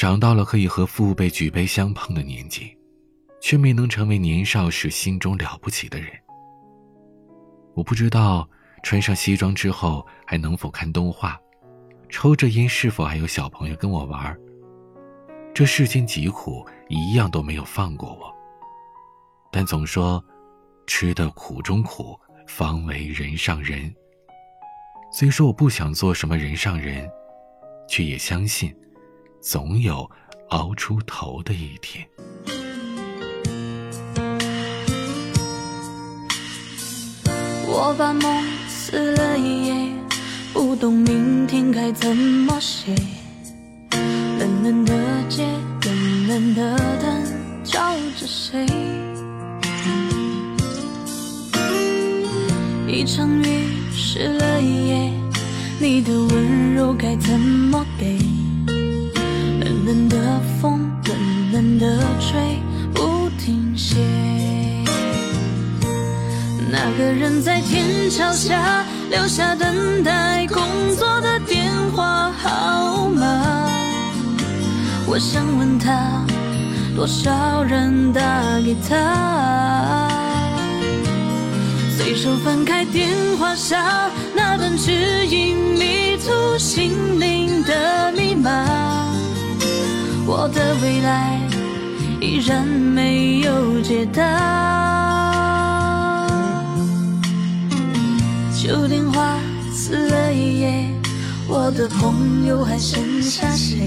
长到了可以和父辈举杯相碰的年纪，却没能成为年少时心中了不起的人。我不知道穿上西装之后还能否看动画，抽着烟是否还有小朋友跟我玩。这世间疾苦一样都没有放过我。但总说，吃的苦中苦，方为人上人。虽说我不想做什么人上人，却也相信，总有熬出头的一天。我把梦撕了一页，不懂明天该怎么写。冷冷的街，冷冷的灯，照着谁？一场雨湿了一夜，你的温柔该怎么给？冷的风，冷冷的吹，不停歇。那个人在天桥下留下等待工作的电话号码，我想问他，多少人打给他？随手翻开电话上那本指引迷途心灵的密码，我的未来依然没有解答。旧电话撕了一页，我的朋友还剩下谁？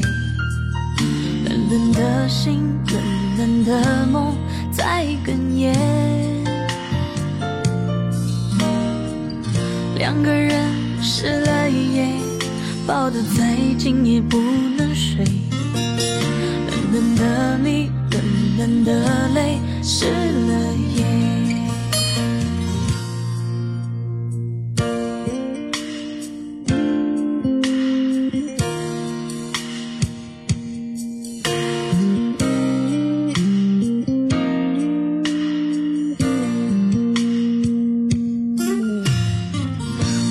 冷冷的心，冷冷的梦在哽咽。两个人湿了一夜，抱得再紧也不能睡。冷的你，冷冷的泪，湿了夜。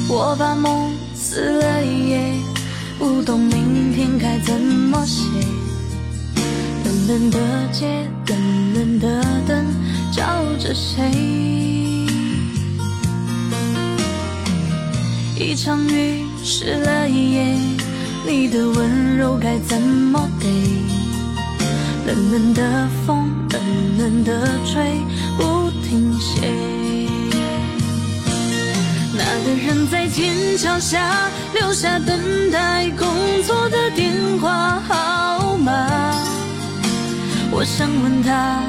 我把梦撕了一页，不懂明天该怎么写。冷冷的街，冷冷的灯，照着谁？一场雨湿了一夜，你的温柔该怎么给？冷冷的风，冷冷的吹，不停歇。那个人在天桥下留下等待工作的电话号码，我想问他，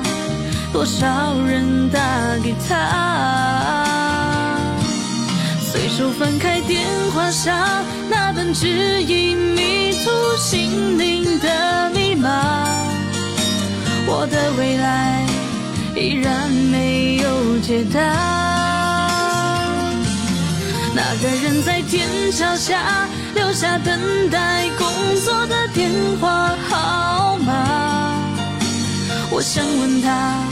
多少人打给他？随手翻开电话上那本指引迷途心灵的密码，我的未来依然没有解答。那个人在天桥下留下等待工作的电话号，想问他，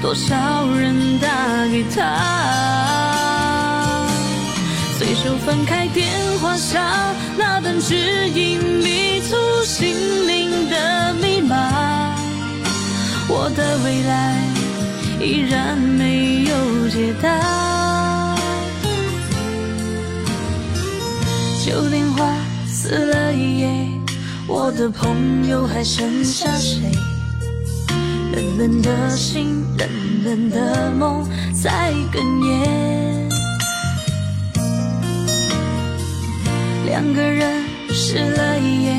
多少人打给他？随手翻开电话上那段指引迷途心灵的密码，我的未来依然没有解答。旧电话撕了一页，我的朋友还剩下谁？冷冷的心，冷冷的梦在哽咽。两个人湿了一夜，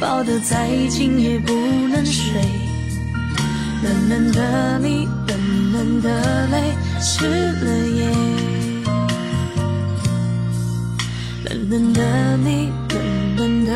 抱得再紧也不能睡。冷冷的你，冷冷的泪，湿了夜。冷冷的你，冷冷的